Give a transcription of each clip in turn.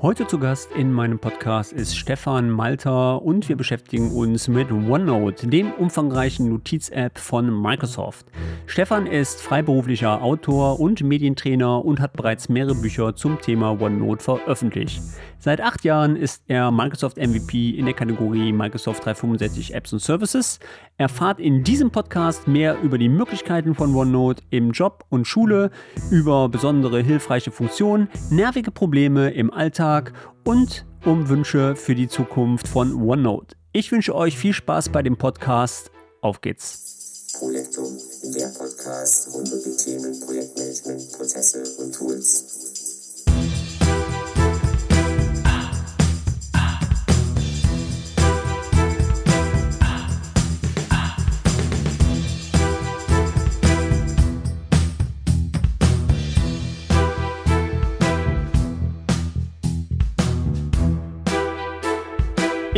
Heute zu Gast in meinem Podcast ist Stefan Malter und wir beschäftigen uns mit OneNote, dem umfangreichen Notiz-App von Microsoft. Stefan ist freiberuflicher Autor und Medientrainer und hat bereits mehrere Bücher zum Thema OneNote veröffentlicht. Seit acht Jahren ist er Microsoft MVP in der Kategorie Microsoft 365 Apps und Services. Erfahrt in diesem Podcast mehr über die Möglichkeiten von OneNote im Job und Schule, über besondere hilfreiche Funktionen, nervige Probleme im Alltag und um Wünsche für die Zukunft von OneNote. Ich wünsche euch viel Spaß bei dem Podcast. Auf geht's. Projektum, der Podcast rund um die Themen Projektmanagement, Prozesse und Tools.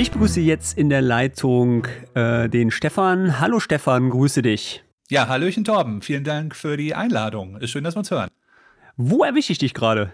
Ich begrüße jetzt in der Leitung äh, den Stefan. Hallo Stefan, grüße dich. Ja, Hallöchen Torben, vielen Dank für die Einladung. Ist schön, dass wir uns hören. Wo erwische ich dich gerade?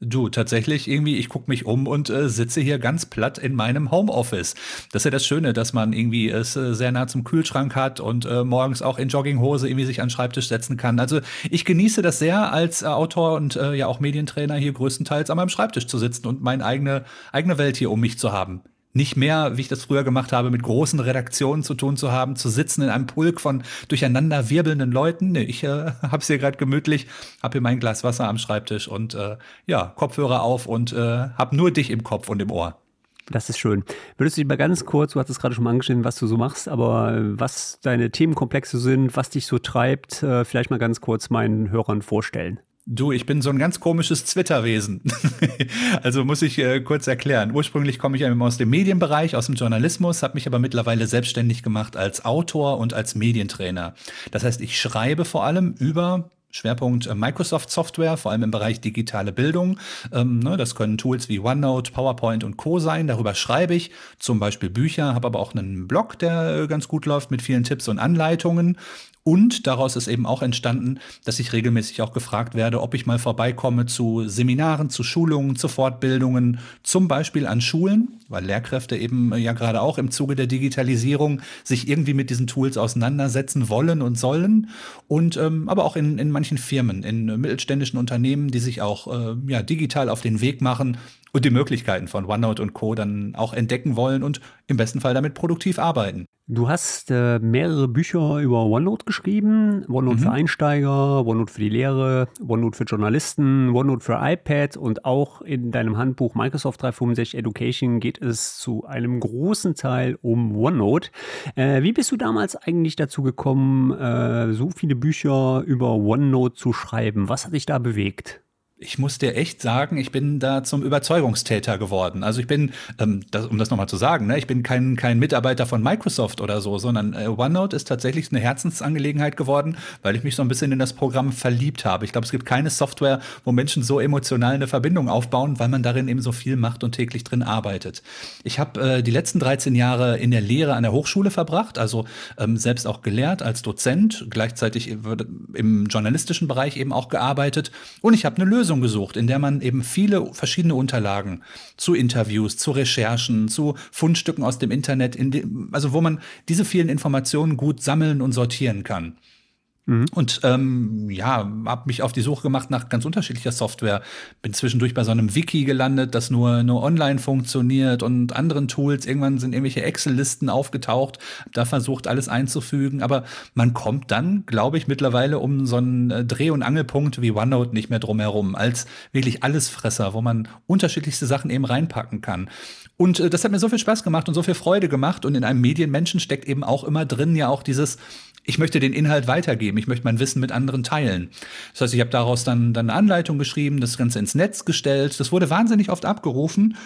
Du, tatsächlich irgendwie, ich gucke mich um und äh, sitze hier ganz platt in meinem Homeoffice. Das ist ja das Schöne, dass man irgendwie es äh, sehr nah zum Kühlschrank hat und äh, morgens auch in Jogginghose irgendwie sich an den Schreibtisch setzen kann. Also ich genieße das sehr, als äh, Autor und äh, ja auch Medientrainer hier größtenteils an meinem Schreibtisch zu sitzen und meine eigene, eigene Welt hier um mich zu haben nicht mehr, wie ich das früher gemacht habe, mit großen Redaktionen zu tun zu haben, zu sitzen in einem Pulk von durcheinander wirbelnden Leuten. Nee, ich äh, habe es hier gerade gemütlich, habe hier mein Glas Wasser am Schreibtisch und äh, ja, Kopfhörer auf und äh, habe nur dich im Kopf und im Ohr. Das ist schön. Würdest du dich mal ganz kurz, du hattest gerade schon mal angeschnitten, was du so machst, aber was deine Themenkomplexe sind, was dich so treibt, äh, vielleicht mal ganz kurz meinen Hörern vorstellen. Du, ich bin so ein ganz komisches Twitter-Wesen. also muss ich äh, kurz erklären. Ursprünglich komme ich ja aus dem Medienbereich, aus dem Journalismus, habe mich aber mittlerweile selbstständig gemacht als Autor und als Medientrainer. Das heißt, ich schreibe vor allem über Schwerpunkt äh, Microsoft Software, vor allem im Bereich digitale Bildung. Ähm, ne, das können Tools wie OneNote, PowerPoint und Co. sein. Darüber schreibe ich zum Beispiel Bücher, habe aber auch einen Blog, der äh, ganz gut läuft mit vielen Tipps und Anleitungen. Und daraus ist eben auch entstanden, dass ich regelmäßig auch gefragt werde, ob ich mal vorbeikomme zu Seminaren, zu Schulungen, zu Fortbildungen, zum Beispiel an Schulen, weil Lehrkräfte eben ja gerade auch im Zuge der Digitalisierung sich irgendwie mit diesen Tools auseinandersetzen wollen und sollen. Und ähm, aber auch in, in manchen Firmen, in mittelständischen Unternehmen, die sich auch äh, ja, digital auf den Weg machen und die Möglichkeiten von OneNote und Co. dann auch entdecken wollen und im besten Fall damit produktiv arbeiten. Du hast äh, mehrere Bücher über OneNote geschrieben. OneNote mhm. für Einsteiger, OneNote für die Lehre, OneNote für Journalisten, OneNote für iPad und auch in deinem Handbuch Microsoft 365 Education geht es zu einem großen Teil um OneNote. Äh, wie bist du damals eigentlich dazu gekommen, äh, so viele Bücher über OneNote zu schreiben? Was hat dich da bewegt? Ich muss dir echt sagen, ich bin da zum Überzeugungstäter geworden. Also ich bin, ähm, das, um das nochmal zu sagen, ne, ich bin kein, kein Mitarbeiter von Microsoft oder so, sondern äh, OneNote ist tatsächlich eine Herzensangelegenheit geworden, weil ich mich so ein bisschen in das Programm verliebt habe. Ich glaube, es gibt keine Software, wo Menschen so emotional eine Verbindung aufbauen, weil man darin eben so viel macht und täglich drin arbeitet. Ich habe äh, die letzten 13 Jahre in der Lehre an der Hochschule verbracht, also ähm, selbst auch gelehrt als Dozent, gleichzeitig im journalistischen Bereich eben auch gearbeitet und ich habe eine Lösung Lösung gesucht, in der man eben viele verschiedene Unterlagen zu Interviews, zu Recherchen, zu Fundstücken aus dem Internet, dem, also wo man diese vielen Informationen gut sammeln und sortieren kann. Mhm. Und ähm, ja, habe mich auf die Suche gemacht nach ganz unterschiedlicher Software. Bin zwischendurch bei so einem Wiki gelandet, das nur, nur online funktioniert und anderen Tools. Irgendwann sind irgendwelche Excel-Listen aufgetaucht, hab da versucht, alles einzufügen. Aber man kommt dann, glaube ich, mittlerweile um so einen äh, Dreh- und Angelpunkt wie OneNote nicht mehr drum herum, als wirklich Allesfresser, wo man unterschiedlichste Sachen eben reinpacken kann. Und äh, das hat mir so viel Spaß gemacht und so viel Freude gemacht. Und in einem Medienmenschen steckt eben auch immer drin ja auch dieses, ich möchte den Inhalt weitergeben, ich möchte mein Wissen mit anderen teilen. Das heißt, ich habe daraus dann, dann eine Anleitung geschrieben, das Ganze ins Netz gestellt. Das wurde wahnsinnig oft abgerufen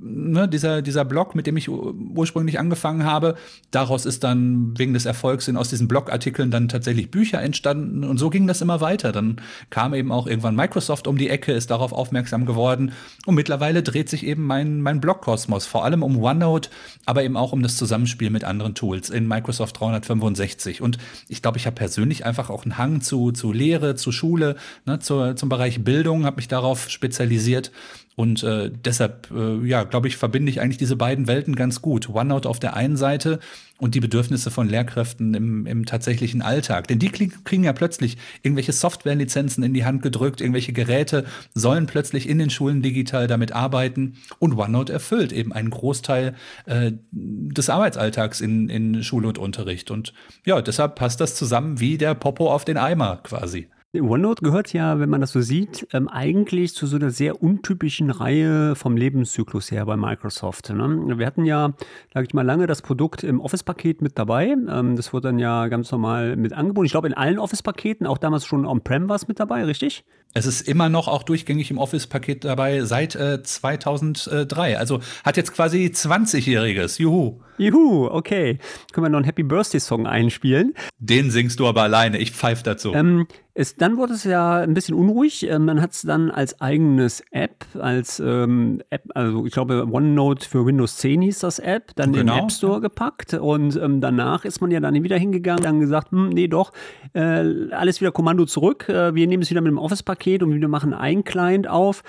ne, dieser, dieser Blog, mit dem ich ursprünglich angefangen habe, daraus ist dann wegen des Erfolgs sind aus diesen Blogartikeln dann tatsächlich Bücher entstanden und so ging das immer weiter. Dann kam eben auch irgendwann Microsoft um die Ecke, ist darauf aufmerksam geworden und mittlerweile dreht sich eben mein, mein Blogkosmos vor allem um OneNote, aber eben auch um das Zusammenspiel mit anderen Tools in Microsoft 365. Und ich glaube, ich habe persönlich einfach auch einen Hang zu, zu Lehre, zu Schule, ne, zur, zum Bereich Bildung, habe mich darauf spezialisiert Und äh, deshalb, äh, ja, glaube ich, verbinde ich eigentlich diese beiden Welten ganz gut. OneNote auf der einen Seite und die Bedürfnisse von Lehrkräften im, im tatsächlichen Alltag. Denn die kriegen ja plötzlich irgendwelche Softwarelizenzen in die Hand gedrückt, irgendwelche Geräte sollen plötzlich in den Schulen digital damit arbeiten. Und OneNote erfüllt eben einen Großteil äh, des Arbeitsalltags in, in Schule und Unterricht. Und ja, deshalb passt das zusammen wie der Popo auf den Eimer quasi. OneNote gehört ja, wenn man das so sieht, ähm, eigentlich zu so einer sehr untypischen Reihe vom Lebenszyklus her bei Microsoft. Ne? Wir hatten ja, sage ich mal, lange das Produkt im Office-Paket mit dabei. Ähm, das wurde dann ja ganz normal mit angeboten. Ich glaube, in allen Office-Paketen, auch damals schon on-prem war es mit dabei, richtig? Es ist immer noch auch durchgängig im Office-Paket dabei seit äh, 2003. Also hat jetzt quasi 20-Jähriges. Juhu. Juhu, okay. Können wir noch einen Happy Birthday-Song einspielen? Den singst du aber alleine. Ich pfeife dazu. Ähm, es, dann wurde es ja ein bisschen unruhig. Ähm, man hat es dann als eigenes App, als ähm, App, also ich glaube OneNote für Windows 10 hieß das App, dann genau. in den App Store gepackt und ähm, danach ist man ja dann wieder hingegangen, dann gesagt, hm, nee doch, äh, alles wieder Kommando zurück, äh, wir nehmen es wieder mit dem Office-Paket und wir machen ein Client auf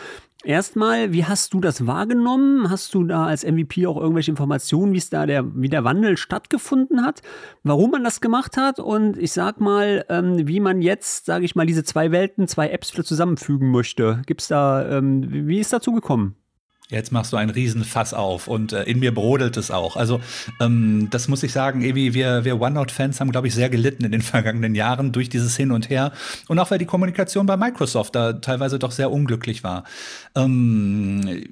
Erstmal, wie hast du das wahrgenommen? Hast du da als MVP auch irgendwelche Informationen, wie es da der, wie der Wandel stattgefunden hat, warum man das gemacht hat und ich sag mal, ähm, wie man jetzt, sage ich mal, diese zwei Welten, zwei Apps zusammenfügen möchte? Gibt's da, ähm, wie ist dazu gekommen? Jetzt machst du einen Riesenfass auf und äh, in mir brodelt es auch. Also ähm, das muss ich sagen, Evi, wir, wir OneNote-Fans haben, glaube ich, sehr gelitten in den vergangenen Jahren durch dieses Hin und Her. Und auch weil die Kommunikation bei Microsoft da teilweise doch sehr unglücklich war. Ähm,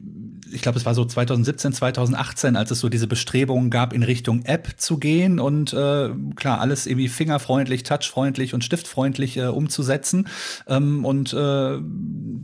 ich glaube, es war so 2017, 2018, als es so diese Bestrebungen gab, in Richtung App zu gehen und äh, klar, alles irgendwie fingerfreundlich, touchfreundlich und stiftfreundlich äh, umzusetzen. Ähm, und äh,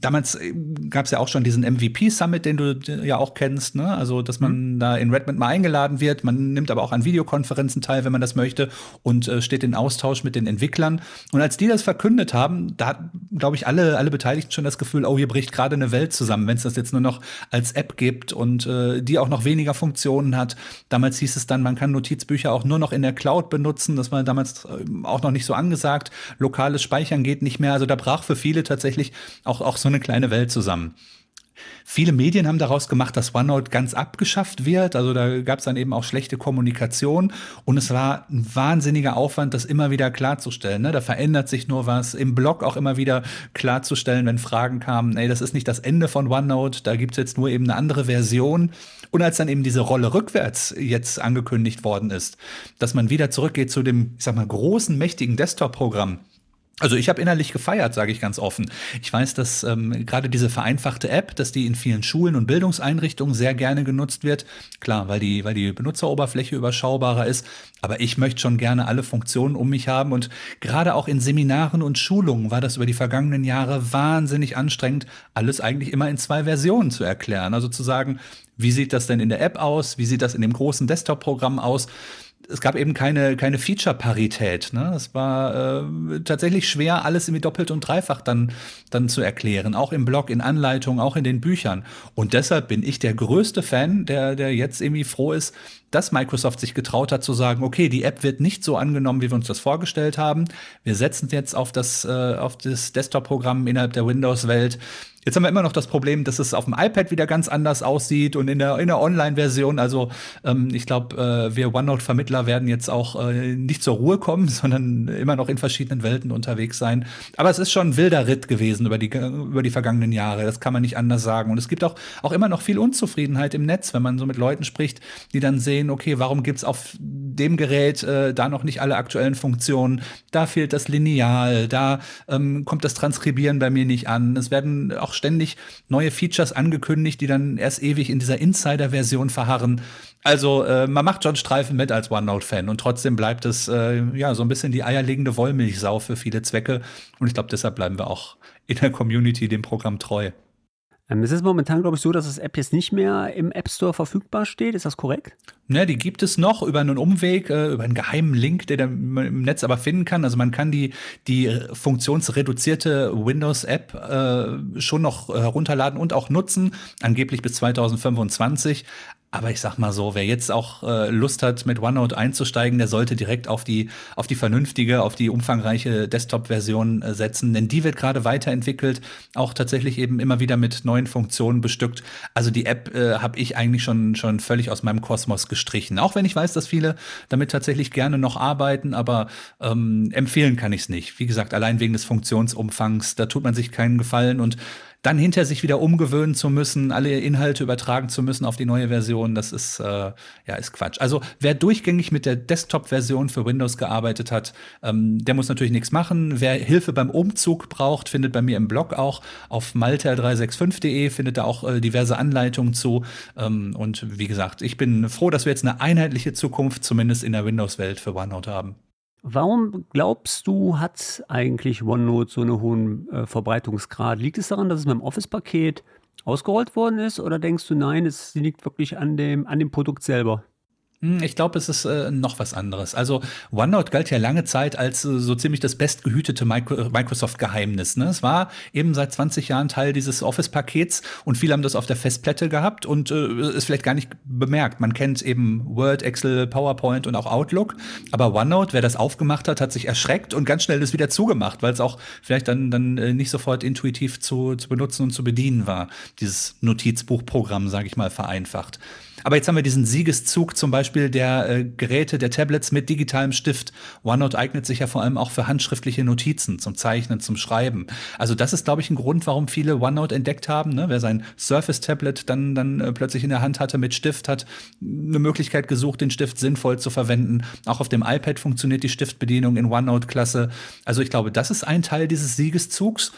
damals äh, gab es ja auch schon diesen MVP-Summit, den du ja auch kennst, ne? Also, dass man mhm. da in Redmond mal eingeladen wird. Man nimmt aber auch an Videokonferenzen teil, wenn man das möchte und äh, steht in Austausch mit den Entwicklern. Und als die das verkündet haben, da hat, glaube ich, alle, alle Beteiligten schon das Gefühl, oh, hier bricht gerade eine Welt zusammen, wenn es das jetzt nur noch als App gibt und äh, die auch noch weniger Funktionen hat. Damals hieß es dann, man kann Notizbücher auch nur noch in der Cloud benutzen. Das war damals äh, auch noch nicht so angesagt. Lokales Speichern geht nicht mehr. Also da brach für viele tatsächlich auch, auch so eine kleine Welt zusammen. Viele Medien haben daraus gemacht, dass OneNote ganz abgeschafft wird. Also da gab es dann eben auch schlechte Kommunikation und es war ein wahnsinniger Aufwand, das immer wieder klarzustellen. Ne? Da verändert sich nur was. Im Blog auch immer wieder klarzustellen, wenn Fragen kamen, ey, das ist nicht das Ende von OneNote, da gibt es jetzt nur eben eine andere Version. Und als dann eben diese Rolle rückwärts jetzt angekündigt worden ist, dass man wieder zurückgeht zu dem, ich sag mal, großen, mächtigen Desktop-Programm, also ich habe innerlich gefeiert, sage ich ganz offen. Ich weiß, dass ähm, gerade diese vereinfachte App, dass die in vielen Schulen und Bildungseinrichtungen sehr gerne genutzt wird. Klar, weil die, weil die Benutzeroberfläche überschaubarer ist. Aber ich möchte schon gerne alle Funktionen um mich haben. Und gerade auch in Seminaren und Schulungen war das über die vergangenen Jahre wahnsinnig anstrengend, alles eigentlich immer in zwei Versionen zu erklären. Also zu sagen, wie sieht das denn in der App aus? Wie sieht das in dem großen Desktop-Programm aus? Es gab eben keine, keine Feature-Parität. Ne? Es war äh, tatsächlich schwer, alles irgendwie doppelt und dreifach dann, dann zu erklären. Auch im Blog, in Anleitungen, auch in den Büchern. Und deshalb bin ich der größte Fan, der, der jetzt irgendwie froh ist, dass Microsoft sich getraut hat zu sagen, okay, die App wird nicht so angenommen, wie wir uns das vorgestellt haben. Wir setzen jetzt auf das, äh, auf das Desktop-Programm innerhalb der Windows-Welt. Jetzt haben wir immer noch das Problem, dass es auf dem iPad wieder ganz anders aussieht und in der, in der Online-Version. Also ähm, ich glaube, äh, wir OneNote-Vermittler werden jetzt auch äh, nicht zur Ruhe kommen, sondern immer noch in verschiedenen Welten unterwegs sein. Aber es ist schon ein wilder Ritt gewesen über die, über die vergangenen Jahre. Das kann man nicht anders sagen. Und es gibt auch, auch immer noch viel Unzufriedenheit im Netz, wenn man so mit Leuten spricht, die dann sehen, okay, warum gibt's auf dem Gerät äh, da noch nicht alle aktuellen Funktionen? Da fehlt das Lineal, da ähm, kommt das Transkribieren bei mir nicht an. Es werden auch ständig neue Features angekündigt, die dann erst ewig in dieser Insider-Version verharren. Also äh, man macht schon Streifen mit als OneNote-Fan und trotzdem bleibt es äh, ja so ein bisschen die eierlegende Wollmilchsau für viele Zwecke. Und ich glaube, deshalb bleiben wir auch in der Community dem Programm treu. Ähm, es ist momentan, glaube ich, so, dass das App jetzt nicht mehr im App Store verfügbar steht. Ist das korrekt? Ne, die gibt es noch über einen Umweg, äh, über einen geheimen Link, den man im Netz aber finden kann. Also man kann die, die funktionsreduzierte Windows-App äh, schon noch herunterladen und auch nutzen, angeblich bis 2025. Aber ich sag mal so, wer jetzt auch äh, Lust hat, mit OneNote einzusteigen, der sollte direkt auf die, auf die vernünftige, auf die umfangreiche Desktop-Version äh, setzen, denn die wird gerade weiterentwickelt, auch tatsächlich eben immer wieder mit neuen Funktionen bestückt. Also die App äh, habe ich eigentlich schon, schon völlig aus meinem Kosmos gestrichen. Auch wenn ich weiß, dass viele damit tatsächlich gerne noch arbeiten, aber ähm, empfehlen kann ich es nicht. Wie gesagt, allein wegen des Funktionsumfangs, da tut man sich keinen Gefallen und dann hinter sich wieder umgewöhnen zu müssen, alle Inhalte übertragen zu müssen auf die neue Version, das ist, äh, ja, ist Quatsch. Also wer durchgängig mit der Desktop-Version für Windows gearbeitet hat, ähm, der muss natürlich nichts machen. Wer Hilfe beim Umzug braucht, findet bei mir im Blog auch auf malta365.de, findet da auch äh, diverse Anleitungen zu. Ähm, und wie gesagt, ich bin froh, dass wir jetzt eine einheitliche Zukunft zumindest in der Windows-Welt für OneNote haben. Warum glaubst du, hat eigentlich OneNote so einen hohen äh, Verbreitungsgrad? Liegt es daran, dass es mit dem Office-Paket ausgerollt worden ist oder denkst du, nein, es liegt wirklich an dem, an dem Produkt selber? Hm, ich glaube, es ist äh, noch was anderes. Also OneNote galt ja lange Zeit als äh, so ziemlich das bestgehütete Microsoft-Geheimnis. Ne? Es war eben seit 20 Jahren Teil dieses Office-Pakets und viele haben das auf der Festplatte gehabt und äh, ist vielleicht gar nicht bemerkt. Man kennt eben Word, Excel, PowerPoint und auch Outlook. Aber OneNote, wer das aufgemacht hat, hat sich erschreckt und ganz schnell das wieder zugemacht, weil es auch vielleicht dann, dann äh, nicht sofort intuitiv zu, zu benutzen und zu bedienen war. Dieses Notizbuchprogramm, sage ich mal, vereinfacht. Aber jetzt haben wir diesen Siegeszug zum Beispiel der äh, Geräte, der Tablets mit digitalem Stift. OneNote eignet sich ja vor allem auch für handschriftliche Notizen, zum Zeichnen, zum Schreiben. Also das ist, glaube ich, ein Grund, warum viele OneNote entdeckt haben. Ne? Wer sein Surface-Tablet dann, dann äh, plötzlich in der Hand hatte mit Stift, hat eine Möglichkeit gesucht, den Stift sinnvoll zu verwenden. Auch auf dem iPad funktioniert die Stiftbedienung in OneNote-Klasse. Also ich glaube, das ist ein Teil dieses Siegeszugs.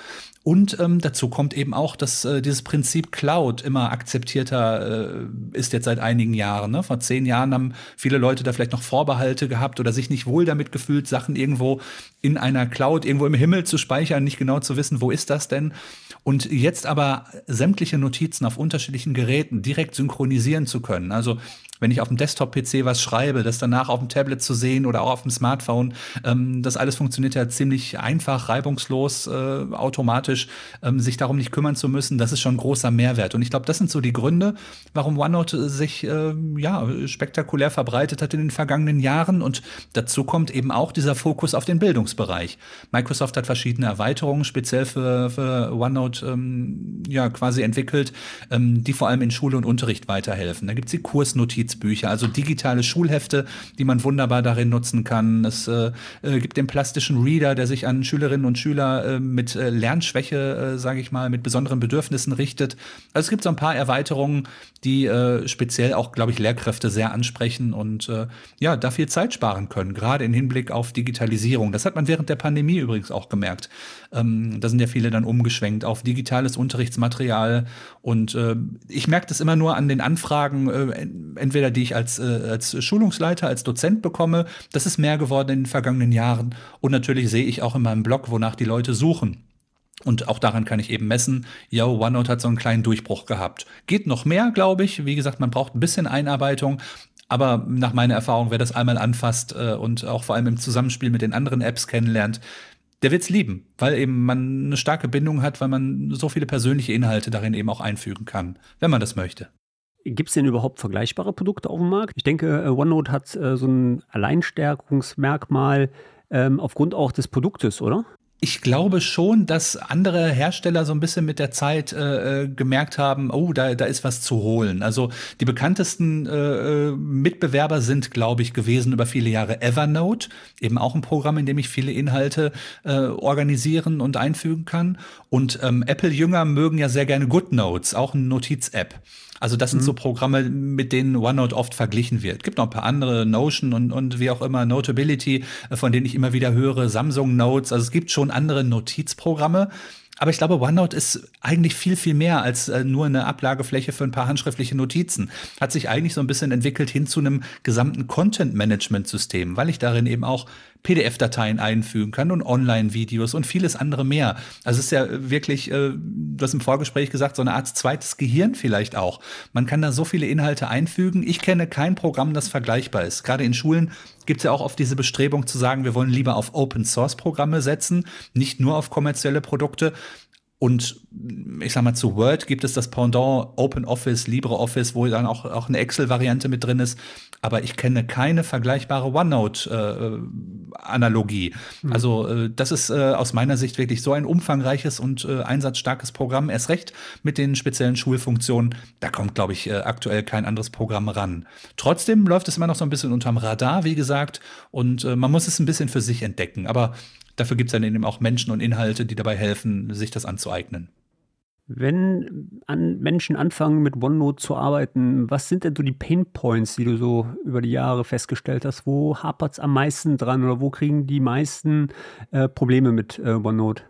Und ähm, dazu kommt eben auch, dass äh, dieses Prinzip Cloud immer akzeptierter äh, ist jetzt seit einigen Jahren. Ne? Vor zehn Jahren haben viele Leute da vielleicht noch Vorbehalte gehabt oder sich nicht wohl damit gefühlt, Sachen irgendwo in einer Cloud, irgendwo im Himmel zu speichern, nicht genau zu wissen, wo ist das denn. Und jetzt aber sämtliche Notizen auf unterschiedlichen Geräten direkt synchronisieren zu können. Also wenn ich auf dem Desktop-PC was schreibe, das danach auf dem Tablet zu sehen oder auch auf dem Smartphone, ähm, das alles funktioniert ja ziemlich einfach, reibungslos, äh, automatisch, ähm, sich darum nicht kümmern zu müssen, das ist schon ein großer Mehrwert. Und ich glaube, das sind so die Gründe, warum OneNote sich äh, ja spektakulär verbreitet hat in den vergangenen Jahren. Und dazu kommt eben auch dieser Fokus auf den Bildungsbereich. Microsoft hat verschiedene Erweiterungen speziell für, für OneNote ähm, ja quasi entwickelt, ähm, die vor allem in Schule und Unterricht weiterhelfen. Da gibt es die Kursnotiz Notizbücher, also digitale Schulhefte, die man wunderbar darin nutzen kann. Es äh, äh, gibt den plastischen Reader, der sich an Schülerinnen und Schüler äh, mit äh, Lernschwäche, äh, sage ich mal, mit besonderen Bedürfnissen richtet. Also es gibt so ein paar Erweiterungen, die äh, speziell auch, glaube ich, Lehrkräfte sehr ansprechen und ja, da viel Zeit sparen können, gerade im Hinblick auf Digitalisierung. Das hat man während der Pandemie übrigens auch gemerkt. Ähm, da sind ja viele dann umgeschwenkt auf digitales Unterrichtsmaterial und ich merke das immer nur an den Anfragen, äh, entweder die ich als, äh, als Schulungsleiter, als Dozent bekomme, das ist mehr geworden in den vergangenen Jahren und natürlich sehe ich auch in meinem Blog, wonach die Leute suchen. Und auch daran kann ich eben messen, yo, OneNote hat so einen kleinen Durchbruch gehabt. Geht noch mehr, glaube ich. Wie gesagt, man braucht ein bisschen Einarbeitung. Aber nach meiner Erfahrung, wer das einmal anfasst äh, und auch vor allem im Zusammenspiel mit den anderen Apps kennenlernt, der wird's lieben, weil eben man eine starke Bindung hat, weil man so viele persönliche Inhalte darin eben auch einfügen kann, wenn man das möchte. Gibt es denn überhaupt vergleichbare Produkte auf dem Markt? Ich denke, äh, OneNote hat äh, so ein Alleinstärkungsmerkmal ähm, aufgrund auch des Produktes, oder? Ich glaube schon, dass andere Hersteller so ein bisschen mit der Zeit äh, äh, gemerkt haben, oh, da, da ist was zu holen. Also die bekanntesten äh, Mitbewerber sind, glaube ich, gewesen über viele Jahre Evernote, eben auch ein Programm, in dem ich viele Inhalte äh, organisieren und einfügen kann. Und ähm, Apple-Jünger mögen ja sehr gerne GoodNotes, auch eine Notiz-App. Also das sind mhm. so Programme, mit denen OneNote oft verglichen wird. Gibt noch ein paar andere, Notion und, und wie auch immer, Notability, äh, von denen ich immer wieder höre, Samsung Notes. Also es gibt schon andere Notizprogramme. Aber ich glaube, OneNote ist eigentlich viel, viel mehr als äh, nur eine Ablagefläche für ein paar handschriftliche Notizen. Hat sich eigentlich so ein bisschen entwickelt hin zu einem gesamten Content-Management-System, weil ich darin eben auch PDF-Dateien einfügen kann und Online-Videos und vieles andere mehr. Also es ist ja wirklich, äh, du hast im Vorgespräch gesagt, so eine Art zweites Gehirn vielleicht auch. Man kann da so viele Inhalte einfügen. Ich kenne kein Programm, das vergleichbar ist. Gerade in Schulen gibt es ja auch oft diese Bestrebung zu sagen, wir wollen lieber auf Open-Source-Programme setzen, nicht nur auf kommerzielle Produkte. Und ich sag mal, zu Word gibt es das Pendant OpenOffice, LibreOffice, wo dann auch, auch eine Excel-Variante mit drin ist. Aber ich kenne keine vergleichbare OneNote-Analogie. Äh, mhm. Also äh, das ist äh, aus meiner Sicht wirklich so ein umfangreiches und äh, einsatzstarkes Programm. Erst recht mit den speziellen Schulfunktionen. Da kommt, glaube ich, äh, aktuell kein anderes Programm ran. Trotzdem läuft es immer noch so ein bisschen unterm Radar, wie gesagt. Und äh, man muss es ein bisschen für sich entdecken. Aber dafür gibt es dann eben auch Menschen und Inhalte, die dabei helfen, sich das anzueignen. Wenn an Menschen anfangen, mit OneNote zu arbeiten, was sind denn so die Pain Points, die du so über die Jahre festgestellt hast? Wo hapert es am meisten dran oder wo kriegen die meisten äh, Probleme mit äh, OneNote?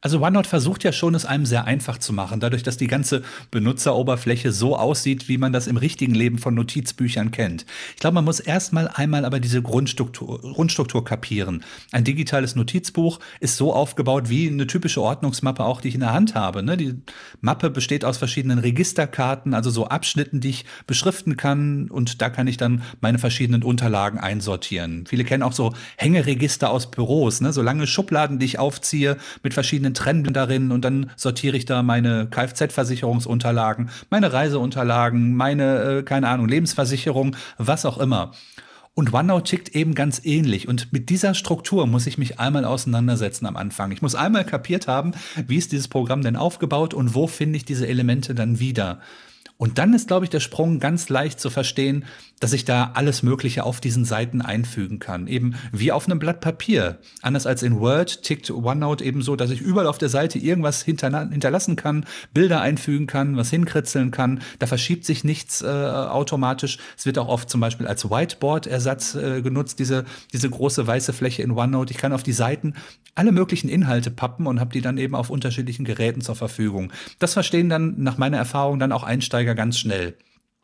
Also OneNote versucht ja schon, es einem sehr einfach zu machen, dadurch, dass die ganze Benutzeroberfläche so aussieht, wie man das im richtigen Leben von Notizbüchern kennt. Ich glaube, man muss erstmal einmal aber diese Grundstruktur, Grundstruktur kapieren. Ein digitales Notizbuch ist so aufgebaut wie eine typische Ordnungsmappe auch, die ich in der Hand habe. Ne? Die Mappe besteht aus verschiedenen Registerkarten, also so Abschnitten, die ich beschriften kann und da kann ich dann meine verschiedenen Unterlagen einsortieren. Viele kennen auch so Hängeregister aus Büros, ne? so lange Schubladen, die ich aufziehe mit verschiedenen verschiedenen Trennblättern darin und dann sortiere ich da meine Kfz-Versicherungsunterlagen, meine Reiseunterlagen, meine, äh, keine Ahnung, Lebensversicherung, was auch immer. Und OneNote tickt eben ganz ähnlich. Und mit dieser Struktur muss ich mich einmal auseinandersetzen am Anfang. Ich muss einmal kapiert haben, wie ist dieses Programm denn aufgebaut und wo finde ich diese Elemente dann wieder. Und dann ist, glaube ich, der Sprung ganz leicht zu verstehen, dass ich da alles Mögliche auf diesen Seiten einfügen kann. Eben wie auf einem Blatt Papier. Anders als in Word tickt OneNote eben so, dass ich überall auf der Seite irgendwas hinterlassen kann, Bilder einfügen kann, was hinkritzeln kann. Da verschiebt sich nichts äh, automatisch. Es wird auch oft zum Beispiel als Whiteboard-Ersatz äh, genutzt, diese, diese große weiße Fläche in OneNote. Ich kann auf die Seiten alle möglichen Inhalte pappen und habe die dann eben auf unterschiedlichen Geräten zur Verfügung. Das verstehen dann nach meiner Erfahrung dann auch Einsteiger ganz schnell.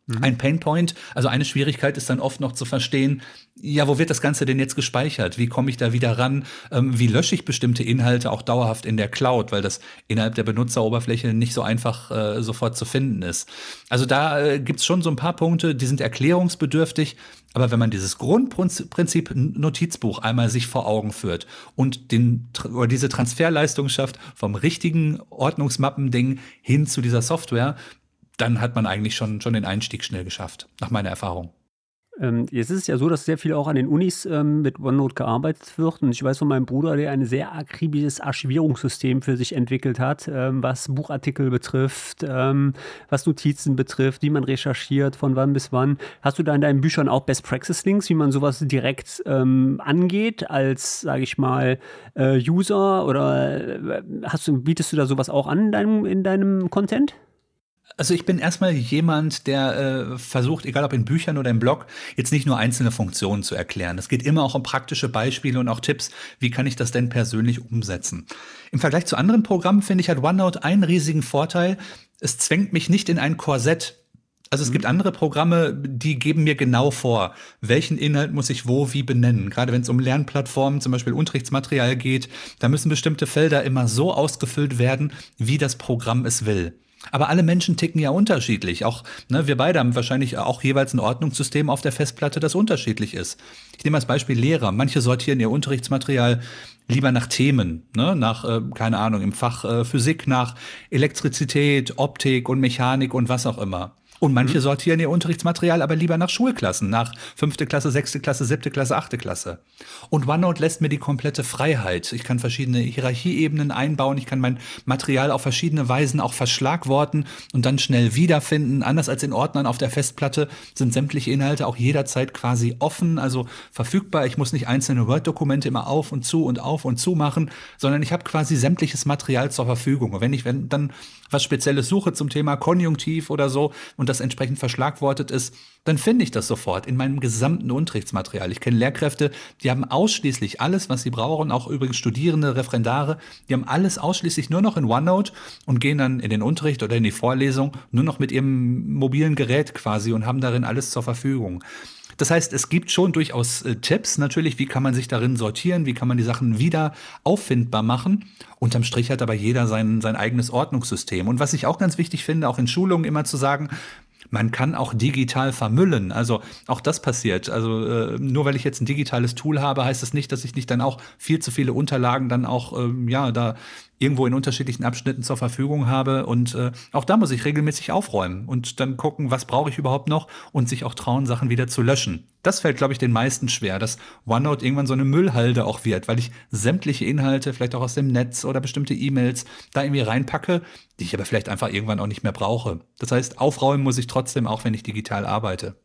Mhm. Ein Painpoint, also eine Schwierigkeit ist dann oft noch zu verstehen, ja, wo wird das Ganze denn jetzt gespeichert? Wie komme ich da wieder ran? Ähm, wie lösche ich bestimmte Inhalte auch dauerhaft in der Cloud, weil das innerhalb der Benutzeroberfläche nicht so einfach äh, sofort zu finden ist. Also da äh, gibt's schon so ein paar Punkte, die sind erklärungsbedürftig, aber wenn man dieses Grundprinzip Notizbuch einmal sich vor Augen führt und den, oder diese Transferleistung schafft vom richtigen Ordnungsmappending hin zu dieser Software, dann hat man eigentlich schon, schon den Einstieg schnell geschafft, nach meiner Erfahrung. Ähm, jetzt ist es ja so, dass sehr viel auch an den Unis ähm, mit OneNote gearbeitet wird. Und ich weiß von meinem Bruder, der ein sehr akribisches Archivierungssystem für sich entwickelt hat, ähm, was Buchartikel betrifft, ähm, was Notizen betrifft, wie man recherchiert, von wann bis wann. Hast du da in deinen Büchern auch Best Practice Links, wie man sowas direkt ähm, angeht, als, sage ich mal, äh, User? Oder äh, hast du, bietest du da sowas auch an in deinem, in deinem Content? Also ich bin erstmal jemand, der äh, versucht, egal ob in Büchern oder im Blog, jetzt nicht nur einzelne Funktionen zu erklären. Es geht immer auch um praktische Beispiele und auch Tipps, wie kann ich das denn persönlich umsetzen. Im Vergleich zu anderen Programmen finde ich hat OneNote einen riesigen Vorteil. Es zwängt mich nicht in ein Korsett. Also es mhm. gibt andere Programme, die geben mir genau vor, welchen Inhalt muss ich wo wie benennen. Gerade wenn es um Lernplattformen, zum Beispiel Unterrichtsmaterial geht, da müssen bestimmte Felder immer so ausgefüllt werden, wie das Programm es will. Aber alle Menschen ticken ja unterschiedlich. Auch ne, wir beide haben wahrscheinlich auch jeweils ein Ordnungssystem auf der Festplatte, das unterschiedlich ist. Ich nehme als Beispiel Lehrer. Manche sortieren ihr Unterrichtsmaterial lieber nach Themen, ne? nach, äh, keine Ahnung, im Fach äh, Physik, nach Elektrizität, Optik und Mechanik und was auch immer. Und manche mhm. sortieren ihr Unterrichtsmaterial aber lieber nach Schulklassen, nach fünfte Klasse, sechste Klasse, siebte Klasse, achte Klasse. Und OneNote lässt mir die komplette Freiheit. Ich kann verschiedene Hierarchieebenen einbauen, ich kann mein Material auf verschiedene Weisen auch verschlagworten und dann schnell wiederfinden. Anders als in Ordnern auf der Festplatte sind sämtliche Inhalte auch jederzeit quasi offen, also verfügbar. Ich muss nicht einzelne Word-Dokumente immer auf und zu und auf und zu machen, sondern ich habe quasi sämtliches Material zur Verfügung. Und wenn ich wenn, dann was Spezielles suche zum Thema Konjunktiv oder so und das entsprechend verschlagwortet ist, dann finde ich das sofort in meinem gesamten Unterrichtsmaterial. Ich kenne Lehrkräfte, die haben ausschließlich alles, was sie brauchen, auch übrigens Studierende, Referendare, die haben alles ausschließlich nur noch in OneNote und gehen dann in den Unterricht oder in die Vorlesung nur noch mit ihrem mobilen Gerät quasi und haben darin alles zur Verfügung. Das heißt, es gibt schon durchaus äh, Tipps natürlich, wie kann man sich darin sortieren, wie kann man die Sachen wieder auffindbar machen. Unterm Strich hat aber jeder sein, sein eigenes Ordnungssystem. Und was ich auch ganz wichtig finde, auch in Schulungen immer zu sagen, man kann auch digital vermüllen. Also auch das passiert. Also äh, nur weil ich jetzt ein digitales Tool habe, heißt das nicht, dass ich nicht dann auch viel zu viele Unterlagen dann auch ähm, ja da irgendwo in unterschiedlichen Abschnitten zur Verfügung habe. Und äh, auch da muss ich regelmäßig aufräumen und dann gucken, was brauche ich überhaupt noch und sich auch trauen, Sachen wieder zu löschen. Das fällt, glaube ich, den meisten schwer, dass OneNote irgendwann so eine Müllhalde auch wird, weil ich sämtliche Inhalte, vielleicht auch aus dem Netz oder bestimmte E-Mails, da irgendwie reinpacke, die ich aber vielleicht einfach irgendwann auch nicht mehr brauche. Das heißt, aufräumen muss ich trotzdem, auch wenn ich digital arbeite.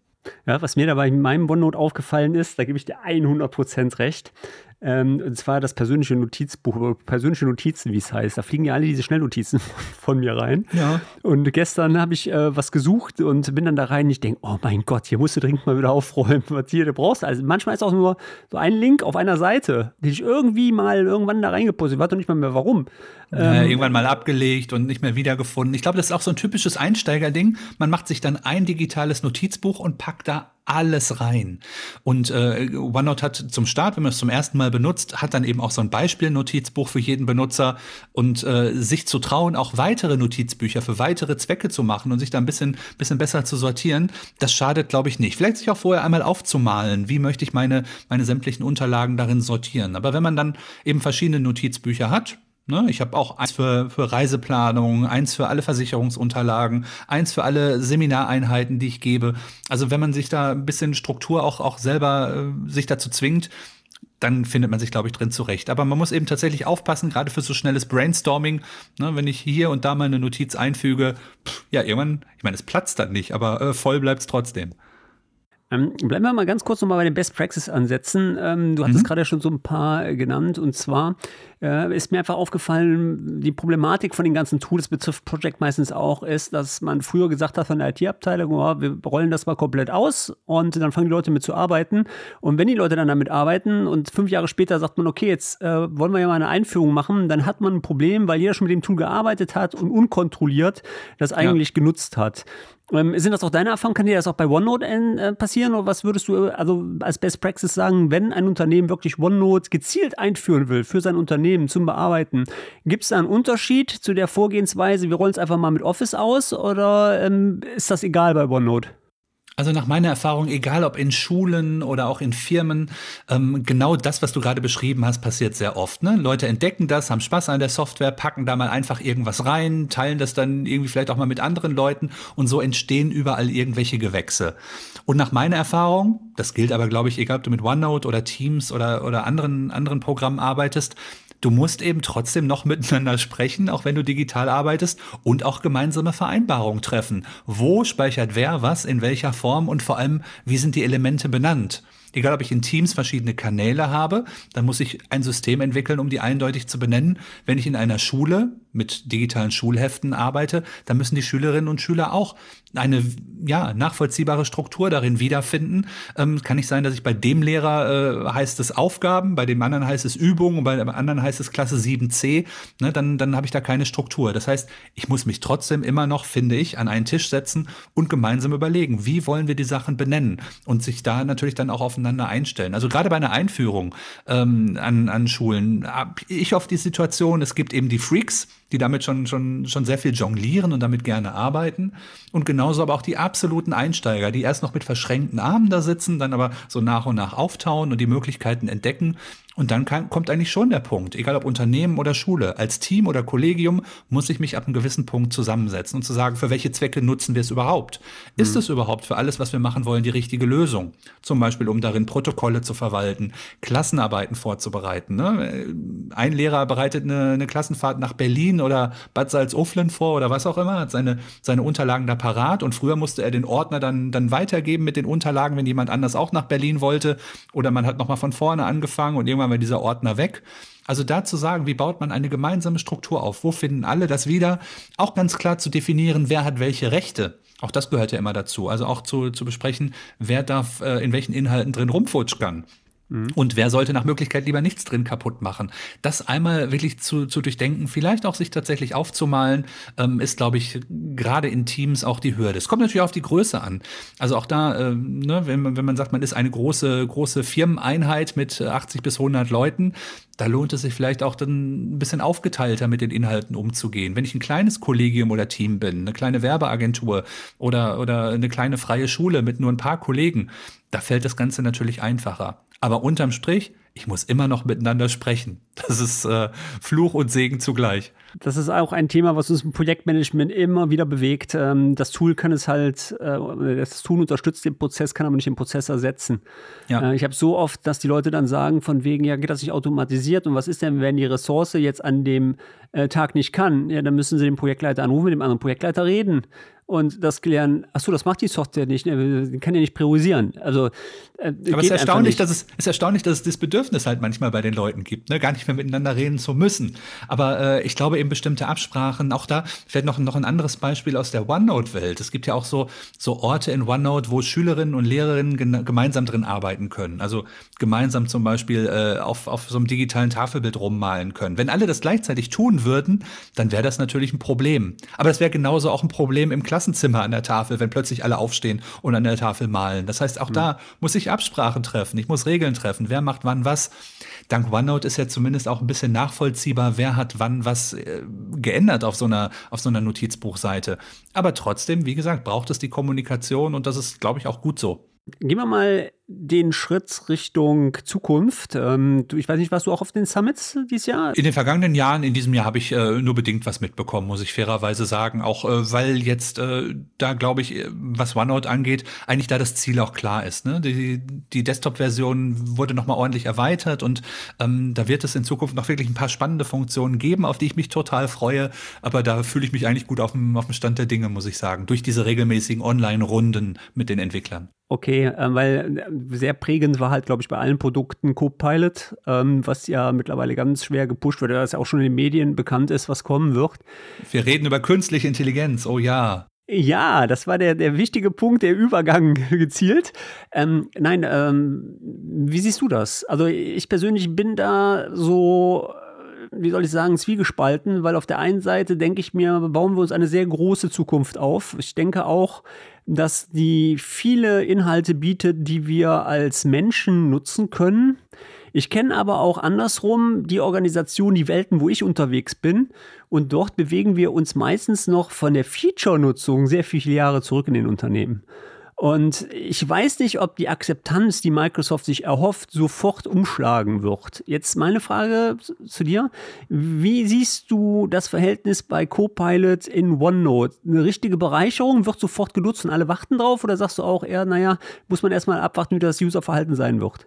Ja, was mir dabei in meinem OneNote aufgefallen ist, da gebe ich dir 100% recht. Ähm, und zwar das persönliche Notizbuch, persönliche Notizen, wie es heißt. Da fliegen ja alle diese Schnellnotizen von mir rein. Ja. Und gestern habe ich äh, was gesucht und bin dann da rein. Ich denke, oh mein Gott, hier musst du dringend mal wieder aufräumen, was hier du brauchst. Also manchmal ist auch nur so ein Link auf einer Seite, den ich irgendwie mal irgendwann da reingepostet. Ich weiß doch nicht mal mehr warum. Ähm, irgendwann mal abgelegt und nicht mehr wiedergefunden. Ich glaube, das ist auch so ein typisches Einsteigerding. Man macht sich dann ein digitales Notizbuch und packt da alles rein. Und äh, OneNote hat zum Start, wenn man es zum ersten Mal benutzt, hat dann eben auch so ein Beispiel-Notizbuch für jeden Benutzer und äh, sich zu trauen, auch weitere Notizbücher für weitere Zwecke zu machen und sich da ein bisschen, bisschen besser zu sortieren, das schadet, glaube ich, nicht. Vielleicht sich auch vorher einmal aufzumalen, wie möchte ich meine, meine sämtlichen Unterlagen darin sortieren. Aber wenn man dann eben verschiedene Notizbücher hat, Ne? Ich habe auch eins für, für Reiseplanung, eins für alle Versicherungsunterlagen, eins für alle Seminareinheiten, die ich gebe. Also wenn man sich da ein bisschen Struktur auch, auch selber äh, sich dazu zwingt, dann findet man sich, glaube ich, drin zurecht. Aber man muss eben tatsächlich aufpassen, gerade für so schnelles Brainstorming. Ne, wenn ich hier und da mal eine Notiz einfüge, pff, ja, irgendwann, ich meine, es platzt dann nicht, aber äh, voll bleibt es trotzdem. Ähm, bleiben wir mal ganz kurz nochmal bei den Best Practice ansetzen. Ähm, du hattest mhm. gerade schon so ein paar äh, genannt und zwar äh, ist mir einfach aufgefallen, die Problematik von den ganzen Tools betrifft Project meistens auch, ist, dass man früher gesagt hat von der IT-Abteilung, oh, wir rollen das mal komplett aus und dann fangen die Leute mit zu arbeiten. Und wenn die Leute dann damit arbeiten und fünf Jahre später sagt man, okay, jetzt äh, wollen wir ja mal eine Einführung machen, dann hat man ein Problem, weil jeder schon mit dem Tool gearbeitet hat und unkontrolliert das eigentlich ja. genutzt hat. Ähm, sind das auch deine Erfahrungen? Kann dir das auch bei OneNote äh, passieren? Oder was würdest du also als Best Practice sagen, wenn ein Unternehmen wirklich OneNote gezielt einführen will für sein Unternehmen zum Bearbeiten? Gibt es da einen Unterschied zu der Vorgehensweise, wir rollen es einfach mal mit Office aus oder ähm, ist das egal bei OneNote? Also nach meiner Erfahrung, egal ob in Schulen oder auch in Firmen, ähm, genau das, was du gerade beschrieben hast, passiert sehr oft. Ne? Leute entdecken das, haben Spaß an der Software, packen da mal einfach irgendwas rein, teilen das dann irgendwie vielleicht auch mal mit anderen Leuten und so entstehen überall irgendwelche Gewächse. Und nach meiner Erfahrung, das gilt aber, glaube ich, egal ob du mit OneNote oder Teams oder, oder anderen, anderen Programmen arbeitest, du musst eben trotzdem noch miteinander sprechen, auch wenn du digital arbeitest und auch gemeinsame Vereinbarungen treffen. Wo speichert wer was, in welcher Form und vor allem, wie sind die Elemente benannt? Egal, ob ich in Teams verschiedene Kanäle habe, dann muss ich ein System entwickeln, um die eindeutig zu benennen. Wenn ich in einer Schule mit digitalen Schulheften arbeite, dann müssen die Schülerinnen und Schüler auch eine ja, nachvollziehbare Struktur darin wiederfinden. Ähm, kann nicht sein, dass ich bei dem Lehrer äh, heißt es Aufgaben, bei dem anderen heißt es Übung und bei dem anderen heißt es Klasse 7c. Ne, dann dann habe ich da keine Struktur. Das heißt, ich muss mich trotzdem immer noch, finde ich, an einen Tisch setzen und gemeinsam überlegen, wie wollen wir die Sachen benennen und sich da natürlich dann auch aufeinander einstellen. Also gerade bei einer Einführung ähm, an, an Schulen habe ich oft die Situation, es gibt eben die Freaks, die damit schon, schon, schon sehr viel jonglieren und damit gerne arbeiten. Und genauso aber auch die absoluten Einsteiger, die erst noch mit verschränkten Armen da sitzen, dann aber so nach und nach auftauen und die Möglichkeiten entdecken und dann kann, kommt eigentlich schon der Punkt, egal ob Unternehmen oder Schule, als Team oder Kollegium muss ich mich ab einem gewissen Punkt zusammensetzen und zu sagen, für welche Zwecke nutzen wir es überhaupt? Mhm. Ist es überhaupt für alles, was wir machen wollen, die richtige Lösung? Zum Beispiel, um darin Protokolle zu verwalten, Klassenarbeiten vorzubereiten. Ne? Ein Lehrer bereitet eine, eine Klassenfahrt nach Berlin oder Bad Salzuflen vor oder was auch immer, hat seine, seine Unterlagen da parat und früher musste er den Ordner dann, dann weitergeben mit den Unterlagen, wenn jemand anders auch nach Berlin wollte oder man hat nochmal von vorne angefangen und irgendwann war dieser Ordner weg. Also da zu sagen, wie baut man eine gemeinsame Struktur auf? Wo finden alle das wieder? Auch ganz klar zu definieren, wer hat welche Rechte. Auch das gehört ja immer dazu. Also auch zu, zu besprechen, wer darf äh, in welchen Inhalten drin rumfutschern. Mhm. Und wer sollte nach Möglichkeit lieber nichts drin kaputt machen? Das einmal wirklich zu, zu durchdenken, vielleicht auch sich tatsächlich aufzumalen, ähm, ist, glaube ich, gerade in Teams auch die Hürde. Es kommt natürlich auf die Größe an. Also auch da, äh, ne, wenn, man, wenn man sagt, man ist eine große, große Firmeneinheit mit 80 bis 100 Leuten, da lohnt es sich vielleicht auch dann ein bisschen aufgeteilter mit den Inhalten umzugehen. Wenn ich ein kleines Kollegium oder Team bin, eine kleine Werbeagentur oder, oder eine kleine freie Schule mit nur ein paar Kollegen, da fällt das Ganze natürlich einfacher. Aber unterm Strich, ich muss immer noch miteinander sprechen. Das ist äh, Fluch und Segen zugleich. Das ist auch ein Thema, was uns im Projektmanagement immer wieder bewegt. Ähm, das Tool kann es halt, äh, das Tool unterstützt den Prozess, kann aber nicht den Prozess ersetzen. Ja. Äh, ich habe so oft, dass die Leute dann sagen, von wegen, ja, geht das nicht automatisiert und was ist denn, wenn die Ressource jetzt an dem äh, Tag nicht kann? Ja, dann müssen sie den Projektleiter anrufen, mit dem anderen Projektleiter reden und das klären, ach so, das macht die Software nicht, ne, kann ja nicht priorisieren. Also, äh, Aber es ist erstaunlich, dass es ist erstaunlich, dass es das Bedürfnis halt manchmal bei den Leuten gibt, ne? gar nicht mehr miteinander reden zu müssen. Aber äh, ich glaube eben bestimmte Absprachen, auch da vielleicht noch, noch ein anderes Beispiel aus der OneNote-Welt. Es gibt ja auch so, so Orte in OneNote, wo Schülerinnen und Lehrerinnen gemeinsam drin arbeiten können. Also gemeinsam zum Beispiel äh, auf, auf so einem digitalen Tafelbild rummalen können. Wenn alle das gleichzeitig tun würden, dann wäre das natürlich ein Problem. Aber das wäre genauso auch ein Problem im Klassenzimmer Klassenzimmer an der Tafel, wenn plötzlich alle aufstehen und an der Tafel malen. Das heißt, auch mhm. da muss ich Absprachen treffen. Ich muss Regeln treffen. Wer macht wann was? Dank OneNote ist ja zumindest auch ein bisschen nachvollziehbar, wer hat wann was äh, geändert auf so einer, auf so einer Notizbuchseite. Aber trotzdem, wie gesagt, braucht es die Kommunikation und das ist, glaube ich, auch gut so. Gehen wir mal den Schritt Richtung Zukunft. Ähm, ich weiß nicht, warst du auch auf den Summits dieses Jahr? In den vergangenen Jahren, in diesem Jahr habe ich äh, nur bedingt was mitbekommen, muss ich fairerweise sagen. Auch äh, weil jetzt äh, da, glaube ich, was OneNote angeht, eigentlich da das Ziel auch klar ist. Ne? Die, die Desktop-Version wurde nochmal ordentlich erweitert und ähm, da wird es in Zukunft noch wirklich ein paar spannende Funktionen geben, auf die ich mich total freue. Aber da fühle ich mich eigentlich gut auf dem, auf dem Stand der Dinge, muss ich sagen, durch diese regelmäßigen Online-Runden mit den Entwicklern. Okay, äh, weil sehr prägend war halt, glaube ich, bei allen Produkten Copilot, ähm, was ja mittlerweile ganz schwer gepusht wird, das ja auch schon in den Medien bekannt ist, was kommen wird. Wir reden über künstliche Intelligenz, oh ja. Ja, das war der, der wichtige Punkt, der Übergang gezielt. Ähm, nein, ähm, wie siehst du das? Also ich persönlich bin da so wie soll ich sagen, zwiegespalten, weil auf der einen Seite denke ich mir, bauen wir uns eine sehr große Zukunft auf. Ich denke auch, dass die viele Inhalte bietet, die wir als Menschen nutzen können. Ich kenne aber auch andersrum die Organisation, die Welten, wo ich unterwegs bin. Und dort bewegen wir uns meistens noch von der Feature-Nutzung sehr viele Jahre zurück in den Unternehmen. Und ich weiß nicht, ob die Akzeptanz, die Microsoft sich erhofft, sofort umschlagen wird. Jetzt meine Frage zu dir. Wie siehst du das Verhältnis bei Copilot in OneNote? Eine richtige Bereicherung wird sofort genutzt und alle warten drauf? Oder sagst du auch eher, naja, muss man erstmal abwarten, wie das Userverhalten sein wird?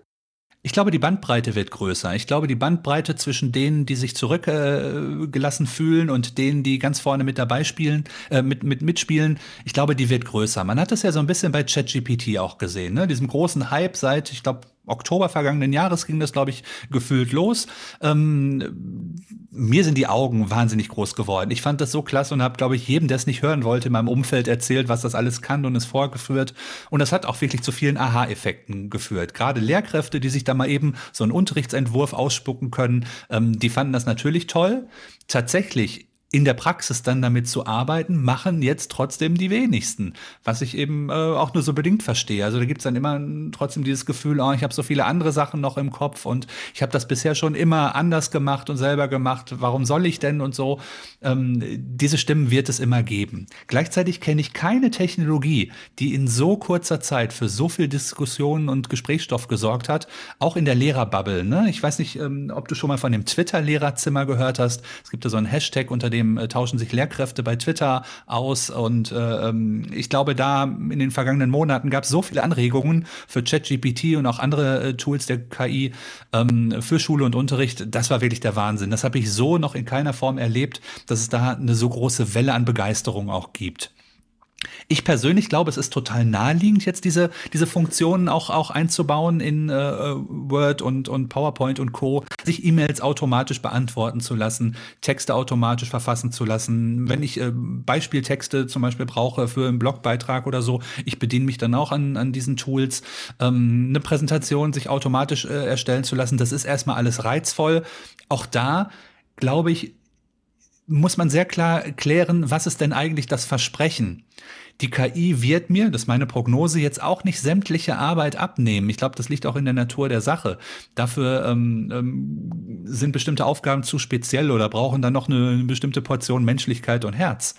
Ich glaube, die Bandbreite wird größer. Ich glaube, die Bandbreite zwischen denen, die sich zurückgelassen äh, fühlen und denen, die ganz vorne mit dabei spielen, äh, mit, mit mitspielen, ich glaube, die wird größer. Man hat das ja so ein bisschen bei ChatGPT auch gesehen, ne? Diesem großen Hype seit, ich glaube, Oktober vergangenen Jahres ging das, glaube ich, gefühlt los. Ähm, mir sind die Augen wahnsinnig groß geworden. Ich fand das so klasse und habe, glaube ich, jedem, der es nicht hören wollte, in meinem Umfeld erzählt, was das alles kann und es vorgeführt. Und das hat auch wirklich zu vielen Aha-Effekten geführt. Gerade Lehrkräfte, die sich da mal eben so einen Unterrichtsentwurf ausspucken können, ähm, die fanden das natürlich toll. Tatsächlich in der Praxis dann damit zu arbeiten, machen jetzt trotzdem die wenigsten. Was ich eben äh, auch nur so bedingt verstehe. Also da gibt's dann immer trotzdem dieses Gefühl, oh, ich habe so viele andere Sachen noch im Kopf und ich habe das bisher schon immer anders gemacht und selber gemacht. Warum soll ich denn und so? Ähm, diese Stimmen wird es immer geben. Gleichzeitig kenne ich keine Technologie, die in so kurzer Zeit für so viel Diskussionen und Gesprächsstoff gesorgt hat, auch in der Lehrerbubble. Ne? Ich weiß nicht, ähm, ob du schon mal von dem Twitter-Lehrerzimmer gehört hast. Es gibt da so einen Hashtag, unter dem Außerdem äh, tauschen sich Lehrkräfte bei Twitter aus und äh, ähm, ich glaube, da in den vergangenen Monaten gab es so viele Anregungen für ChatGPT und auch andere äh, Tools der KI ähm, für Schule und Unterricht. Das war wirklich der Wahnsinn. Das habe ich so noch in keiner Form erlebt, dass es da eine so große Welle an Begeisterung auch gibt. Ich persönlich glaube, es ist total naheliegend, jetzt diese, diese Funktionen auch, auch einzubauen in äh, Word und, und PowerPoint und Co., sich E-Mails automatisch beantworten zu lassen, Texte automatisch verfassen zu lassen. Wenn ich äh, Beispieltexte zum Beispiel brauche für einen Blogbeitrag oder so, ich bediene mich dann auch an, an diesen Tools. Ähm, eine Präsentation sich automatisch äh, erstellen zu lassen, das ist erstmal alles reizvoll. Auch da glaube ich, muss man sehr klar klären, was ist denn eigentlich das Versprechen? Die KI wird mir, das ist meine Prognose, jetzt auch nicht sämtliche Arbeit abnehmen. Ich glaube, das liegt auch in der Natur der Sache. Dafür ähm, ähm, sind bestimmte Aufgaben zu speziell oder brauchen dann noch eine, eine bestimmte Portion Menschlichkeit und Herz.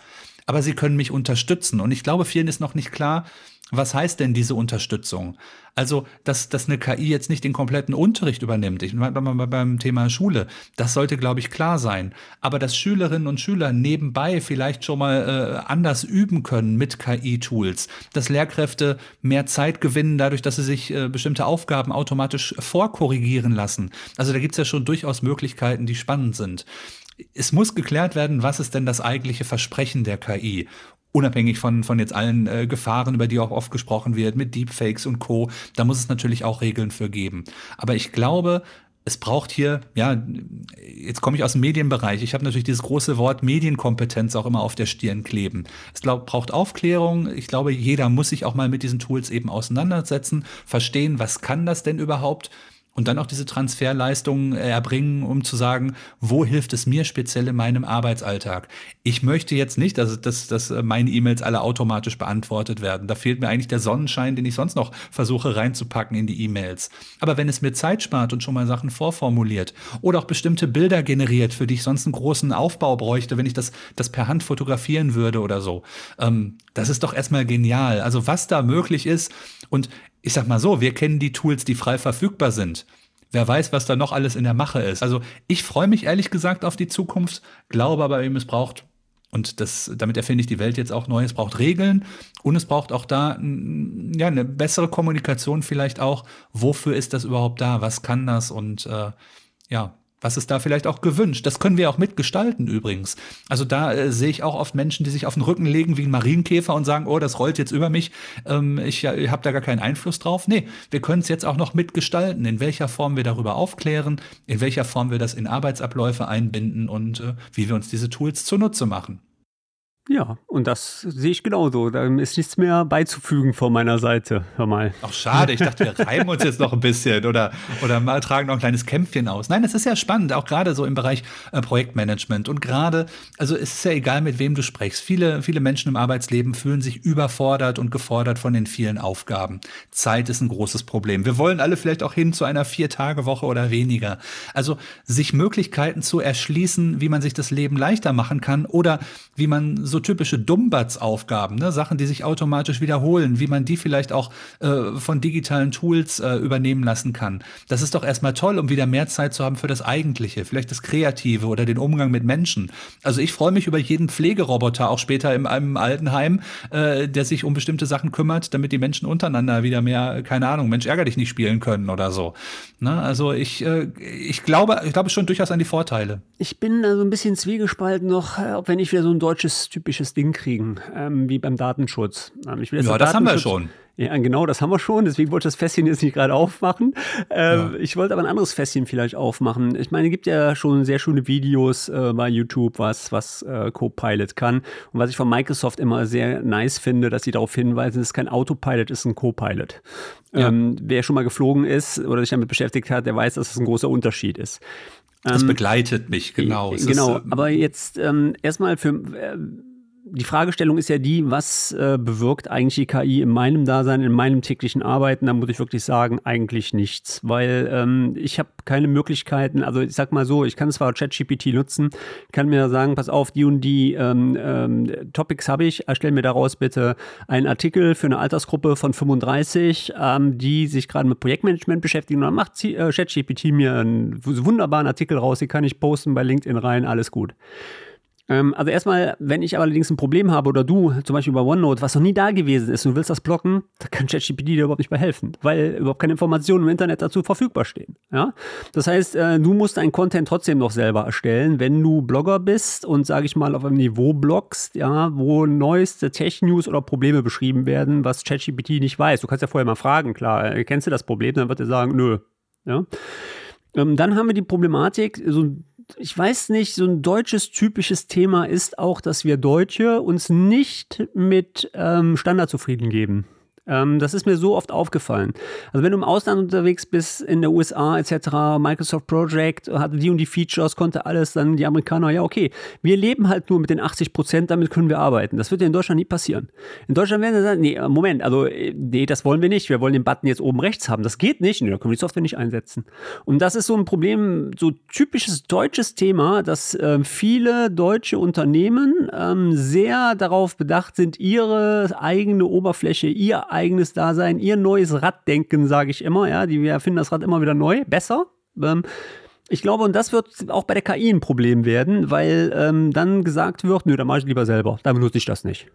aber sie können mich unterstützen. Und ich glaube, vielen ist noch nicht klar, was heißt denn diese Unterstützung? Also, dass, dass eine KI jetzt nicht den kompletten Unterricht übernimmt. Ich meine beim Thema Schule. Das sollte, glaube ich, klar sein. Aber dass Schülerinnen und Schüler nebenbei vielleicht schon mal äh, anders üben können mit KI-Tools, dass Lehrkräfte mehr Zeit gewinnen, dadurch, dass sie sich äh, bestimmte Aufgaben automatisch vorkorrigieren lassen. Also da gibt es ja schon durchaus Möglichkeiten, die spannend sind es muss geklärt werden, was ist denn das eigentliche Versprechen der KI? Unabhängig von, von jetzt allen äh, Gefahren, über die auch oft gesprochen wird, mit Deepfakes und Co., da muss es natürlich auch Regeln für geben. Aber ich glaube, es braucht hier, ja, jetzt komme ich aus dem Medienbereich. Ich habe natürlich dieses große Wort Medienkompetenz auch immer auf der Stirn kleben. Es glaub, braucht Aufklärung. Ich glaube, jeder muss sich auch mal mit diesen Tools eben auseinandersetzen, verstehen, was kann das denn überhaupt? Und dann auch diese Transferleistungen erbringen, um zu sagen, wo hilft es mir speziell in meinem Arbeitsalltag? Ich möchte jetzt nicht, dass, dass, dass meine E-Mails alle automatisch beantwortet werden. Da fehlt mir eigentlich der Sonnenschein, den ich sonst noch versuche reinzupacken in die E-Mails. Aber wenn es mir Zeit spart und schon mal Sachen vorformuliert oder auch bestimmte Bilder generiert, für die ich sonst einen großen Aufbau bräuchte, wenn ich das, das per Hand fotografieren würde oder so, ähm, das ist doch erstmal genial. Also was da möglich ist und ich sag mal so, wir kennen die Tools, die frei verfügbar sind. Wer weiß, was da noch alles in der Mache ist. Also ich freue mich ehrlich gesagt auf die Zukunft, glaube aber eben, es braucht, und das, damit erfinde ich die Welt jetzt auch neu, es braucht Regeln und es braucht auch da ja, eine bessere Kommunikation vielleicht auch. Wofür ist das überhaupt da? Was kann das? Und äh, ja, was ist da vielleicht auch gewünscht? Das können wir auch mitgestalten übrigens. Also da äh, sehe ich auch oft Menschen, die sich auf den Rücken legen wie ein Marienkäfer und sagen, oh, das rollt jetzt über mich, ähm, ich, ja, habe da gar keinen Einfluss drauf. Nee, wir können es jetzt auch noch mitgestalten, in welcher Form wir darüber aufklären, in welcher Form wir das in Arbeitsabläufe einbinden und äh, wie wir uns diese Tools zunutze machen. Ja, und das sehe ich genauso. Da ist nichts mehr beizufügen von meiner Seite. Hör mal. Ach, schade. Ich dachte, wir reiben uns jetzt noch ein bisschen oder, oder mal tragen noch ein kleines Kämpfchen aus. Nein, das ist ja spannend, auch gerade so im Bereich äh, Projektmanagement. Und gerade, also es ist ja egal, mit wem du sprichst. Viele, viele Menschen im Arbeitsleben fühlen sich überfordert und gefordert von den vielen Aufgaben. Zeit ist ein großes Problem. Wir wollen alle vielleicht auch hin zu einer Vier-Tage-Woche oder weniger. Also sich Möglichkeiten zu erschließen, wie man sich das Leben leichter machen kann oder wie man so typische Dumbatz-Aufgaben, ne? Sachen, die sich automatisch wiederholen, wie man die vielleicht auch äh, von digitalen Tools äh, übernehmen lassen kann. Das ist doch erstmal toll, um wieder mehr Zeit zu haben für das Eigentliche, vielleicht das Kreative oder den Umgang mit Menschen. Also ich freue mich über jeden Pflegeroboter, auch später in einem Altenheim, äh, der sich um bestimmte Sachen kümmert, damit die Menschen untereinander wieder mehr, keine Ahnung, Mensch, ärger dich nicht spielen können oder so. Ne? Also ich, äh, ich glaube, ich glaube schon durchaus an die Vorteile. Ich bin da so ein bisschen zwiegespalten noch, äh, ob wenn ich wieder so ein deutsches Typ typisches Ding kriegen, ähm, wie beim Datenschutz. Ähm, ja, das haben wir schon. Ja, genau, das haben wir schon. Deswegen wollte ich das Fässchen jetzt nicht gerade aufmachen. Ähm, ja. Ich wollte aber ein anderes Fässchen vielleicht aufmachen. Ich meine, es gibt ja schon sehr schöne Videos äh, bei YouTube, was, was äh, Copilot kann. Und was ich von Microsoft immer sehr nice finde, dass sie darauf hinweisen, es ist kein Autopilot, es ist ein Copilot. Ja. Ähm, wer schon mal geflogen ist oder sich damit beschäftigt hat, der weiß, dass es ein großer Unterschied ist. Das ähm, begleitet mich, genau. Es genau, ist, ähm, aber jetzt ähm, erstmal für. Äh, die Fragestellung ist ja die, was äh, bewirkt eigentlich die KI in meinem Dasein, in meinem täglichen Arbeiten? Da muss ich wirklich sagen, eigentlich nichts, weil ähm, ich habe keine Möglichkeiten. Also ich sag mal so, ich kann zwar ChatGPT nutzen, kann mir sagen, pass auf, die und die ähm, ähm, Topics habe ich, erstell mir daraus bitte einen Artikel für eine Altersgruppe von 35, ähm, die sich gerade mit Projektmanagement beschäftigen. Und dann macht äh, ChatGPT mir einen wunderbaren Artikel raus, den kann ich posten bei LinkedIn rein, alles gut. Ähm, also erstmal, wenn ich allerdings ein Problem habe oder du, zum Beispiel bei OneNote, was noch nie da gewesen ist und du willst das blocken, da kann ChatGPT dir überhaupt nicht mehr helfen, weil überhaupt keine Informationen im Internet dazu verfügbar stehen. Ja? Das heißt, äh, du musst deinen Content trotzdem noch selber erstellen, wenn du Blogger bist und, sage ich mal, auf einem Niveau bloggst, ja, wo neueste Tech-News oder Probleme beschrieben werden, was ChatGPT nicht weiß. Du kannst ja vorher mal fragen, klar, äh, kennst du das Problem? Dann wird er sagen, nö. Ja? Ähm, dann haben wir die Problematik, so ich weiß nicht, so ein deutsches typisches Thema ist auch, dass wir Deutsche uns nicht mit ähm, Standard zufrieden geben. Ähm, das ist mir so oft aufgefallen. Also wenn du im Ausland unterwegs bist, in der USA etc., Microsoft Project hatte die und die Features, konnte alles, dann die Amerikaner, ja okay, wir leben halt nur mit den 80 Prozent, damit können wir arbeiten. Das wird ja in Deutschland nie passieren. In Deutschland werden sie sagen, nee, Moment, also nee, das wollen wir nicht, wir wollen den Button jetzt oben rechts haben. Das geht nicht, nee, da können wir die Software nicht einsetzen. Und das ist so ein Problem, so typisches deutsches Thema, dass äh, viele deutsche Unternehmen ähm, sehr darauf bedacht sind, ihre eigene Oberfläche, ihr eigenes Dasein, ihr neues Raddenken, sage ich immer. Ja, die wir erfinden das Rad immer wieder neu, besser. Ähm, ich glaube, und das wird auch bei der KI ein Problem werden, weil ähm, dann gesagt wird, nö, dann mache ich lieber selber, dann benutze ich das nicht.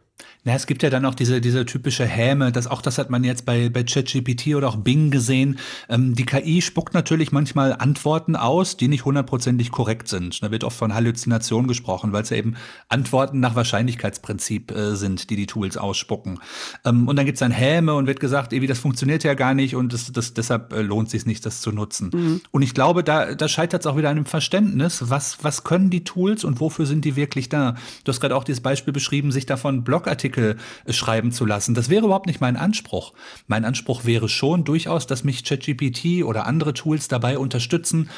Na, es gibt ja dann auch diese, diese typische Häme, das, auch das hat man jetzt bei, bei ChatGPT oder auch Bing gesehen. Ähm, die KI spuckt natürlich manchmal Antworten aus, die nicht hundertprozentig korrekt sind. Da wird oft von Halluzination gesprochen, weil es ja eben Antworten nach Wahrscheinlichkeitsprinzip äh, sind, die die Tools ausspucken. Ähm, und dann gibt es dann Häme und wird gesagt, ey, wie das funktioniert ja gar nicht und das, das, deshalb äh, lohnt es sich nicht, das zu nutzen. Mhm. Und ich glaube, da, da scheitert es auch wieder an dem Verständnis, was, was können die Tools und wofür sind die wirklich da? Du hast gerade auch dieses Beispiel beschrieben, sich davon Blogartikel äh, schreiben zu lassen. Das wäre überhaupt nicht mein Anspruch. Mein Anspruch wäre schon durchaus, dass mich ChatGPT oder andere Tools dabei unterstützen,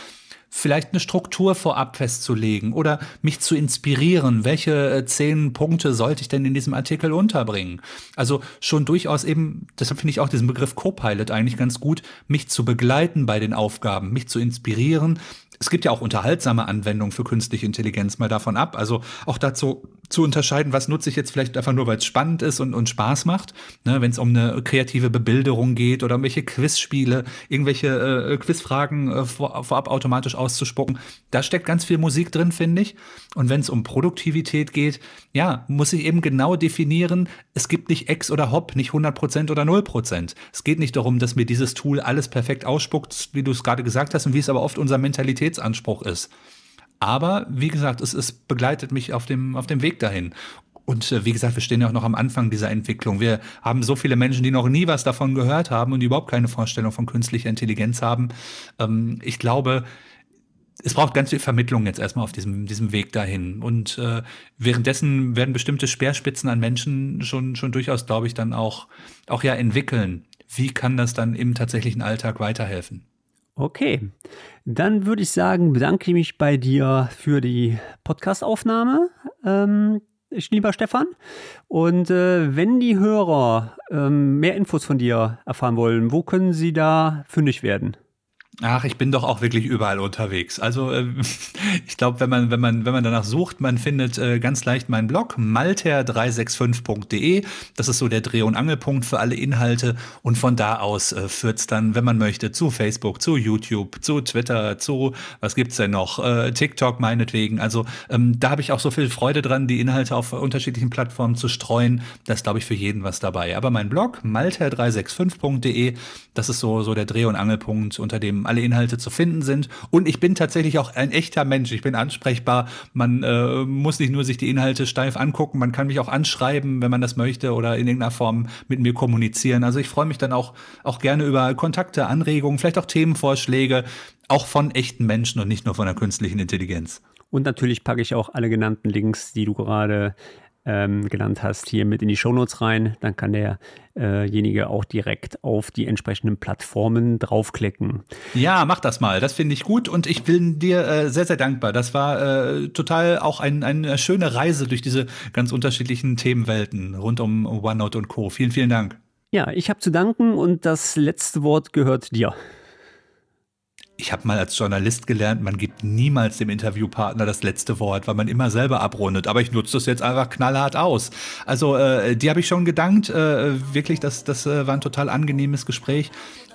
vielleicht eine Struktur vorab festzulegen oder mich zu inspirieren. Welche äh, zehn Punkte sollte ich denn in diesem Artikel unterbringen? Also schon durchaus eben, deshalb finde ich auch diesen Begriff Copilot eigentlich ganz gut, mich zu begleiten bei den Aufgaben, mich zu inspirieren, es gibt ja auch unterhaltsame Anwendungen für künstliche Intelligenz, mal davon ab. Also auch dazu zu unterscheiden, was nutze ich jetzt vielleicht einfach nur, weil es spannend ist und, und Spaß macht. Ne, Wenn es um eine kreative Bebilderung geht oder um welche Quizspiele, irgendwelche äh, Quizfragen äh, vor, vorab automatisch auszuspucken. Da steckt ganz viel Musik drin, finde ich. Und wenn es um Produktivität geht, ja, muss ich eben genau definieren, es gibt nicht X oder Hop, nicht 100% oder 0%. Es geht nicht darum, dass mir dieses Tool alles perfekt ausspuckt, wie du es gerade gesagt hast und wie es aber oft unser Mentalitätsanspruch ist. Aber wie gesagt, es, es begleitet mich auf dem, auf dem Weg dahin. Und äh, wie gesagt, wir stehen ja auch noch am Anfang dieser Entwicklung. Wir haben so viele Menschen, die noch nie was davon gehört haben und überhaupt keine Vorstellung von künstlicher Intelligenz haben. Ähm, ich glaube, es braucht ganz viel Vermittlung jetzt erstmal auf diesem, diesem Weg dahin. Und äh, währenddessen werden bestimmte Speerspitzen an Menschen schon, schon durchaus, glaube ich, dann auch, auch ja entwickeln. Wie kann das dann im tatsächlichen Alltag weiterhelfen? Okay, dann würde ich sagen, bedanke ich mich bei dir für die Podcastaufnahme, ähm, lieber Stefan. Und äh, wenn die Hörer ähm, mehr Infos von dir erfahren wollen, wo können sie da fündig werden? Ach, ich bin doch auch wirklich überall unterwegs. Also äh, ich glaube, wenn man, wenn, man, wenn man danach sucht, man findet äh, ganz leicht meinen Blog, malter365.de. Das ist so der Dreh- und Angelpunkt für alle Inhalte. Und von da aus äh, führt es dann, wenn man möchte, zu Facebook, zu YouTube, zu Twitter, zu, was gibt's denn noch, äh, TikTok meinetwegen. Also ähm, da habe ich auch so viel Freude dran, die Inhalte auf unterschiedlichen Plattformen zu streuen. Da ist, glaube ich, für jeden was dabei. Aber mein Blog, malter365.de, das ist so, so der Dreh- und Angelpunkt, unter dem alle Inhalte zu finden sind. Und ich bin tatsächlich auch ein echter Mensch. Ich bin ansprechbar. Man äh, muss nicht nur sich die Inhalte steif angucken, man kann mich auch anschreiben, wenn man das möchte oder in irgendeiner Form mit mir kommunizieren. Also ich freue mich dann auch, auch gerne über Kontakte, Anregungen, vielleicht auch Themenvorschläge, auch von echten Menschen und nicht nur von der künstlichen Intelligenz. Und natürlich packe ich auch alle genannten Links, die du gerade ähm, genannt hast, hier mit in die Shownotes rein. Dann kann derjenige auch direkt auf die entsprechenden Plattformen draufklicken. Ja, mach das mal. Das finde ich gut und ich bin dir äh, sehr, sehr dankbar. Das war äh, total auch ein, eine schöne Reise durch diese ganz unterschiedlichen Themenwelten rund um OneNote und Co. Vielen, vielen Dank. Ja, ich habe zu danken und das letzte Wort gehört dir ich habe mal als Journalist gelernt, man gibt niemals dem Interviewpartner das letzte Wort, weil man immer selber abrundet. Aber ich nutze das jetzt einfach knallhart aus. Also äh, die habe ich schon gedankt. Äh, wirklich, das, das äh, war ein total angenehmes Gespräch.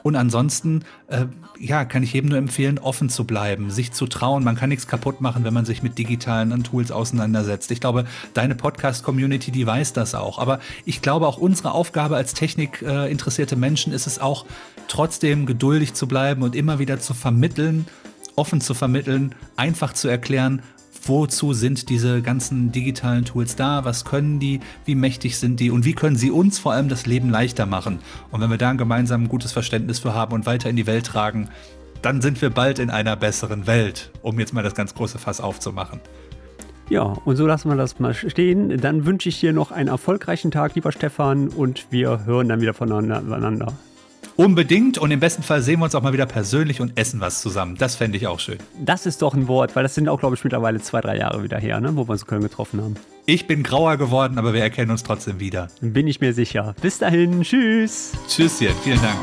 Und ansonsten, äh, ja, kann ich jedem nur empfehlen, offen zu bleiben, sich zu trauen. Man kann nichts kaputt machen, wenn man sich mit digitalen Tools auseinandersetzt. Ich glaube, deine Podcast-Community, die weiß das auch. Aber ich glaube, auch unsere Aufgabe als technikinteressierte Menschen ist es auch, trotzdem geduldig zu bleiben und immer wieder zu vermitteln, offen zu vermitteln, einfach zu erklären, wozu sind diese ganzen digitalen Tools da, was können die, wie mächtig sind die und wie können sie uns vor allem das Leben leichter machen. Und wenn wir da ein gemeinsam ein gutes Verständnis für haben und weiter in die Welt tragen, dann sind wir bald in einer besseren Welt, um jetzt mal das ganz große Fass aufzumachen. Ja, und so lassen wir das mal stehen. Dann wünsche ich dir noch einen erfolgreichen Tag, lieber Stefan, und wir hören dann wieder voneinander. Unbedingt und im besten Fall sehen wir uns auch mal wieder persönlich und essen was zusammen. Das fände ich auch schön. Das ist doch ein Wort, weil das sind auch, glaube ich, mittlerweile zwei, drei Jahre wieder her, ne, wo wir uns in Köln getroffen haben. Ich bin grauer geworden, aber wir erkennen uns trotzdem wieder. Bin ich mir sicher. Bis dahin, tschüss. Tschüsschen, vielen Dank.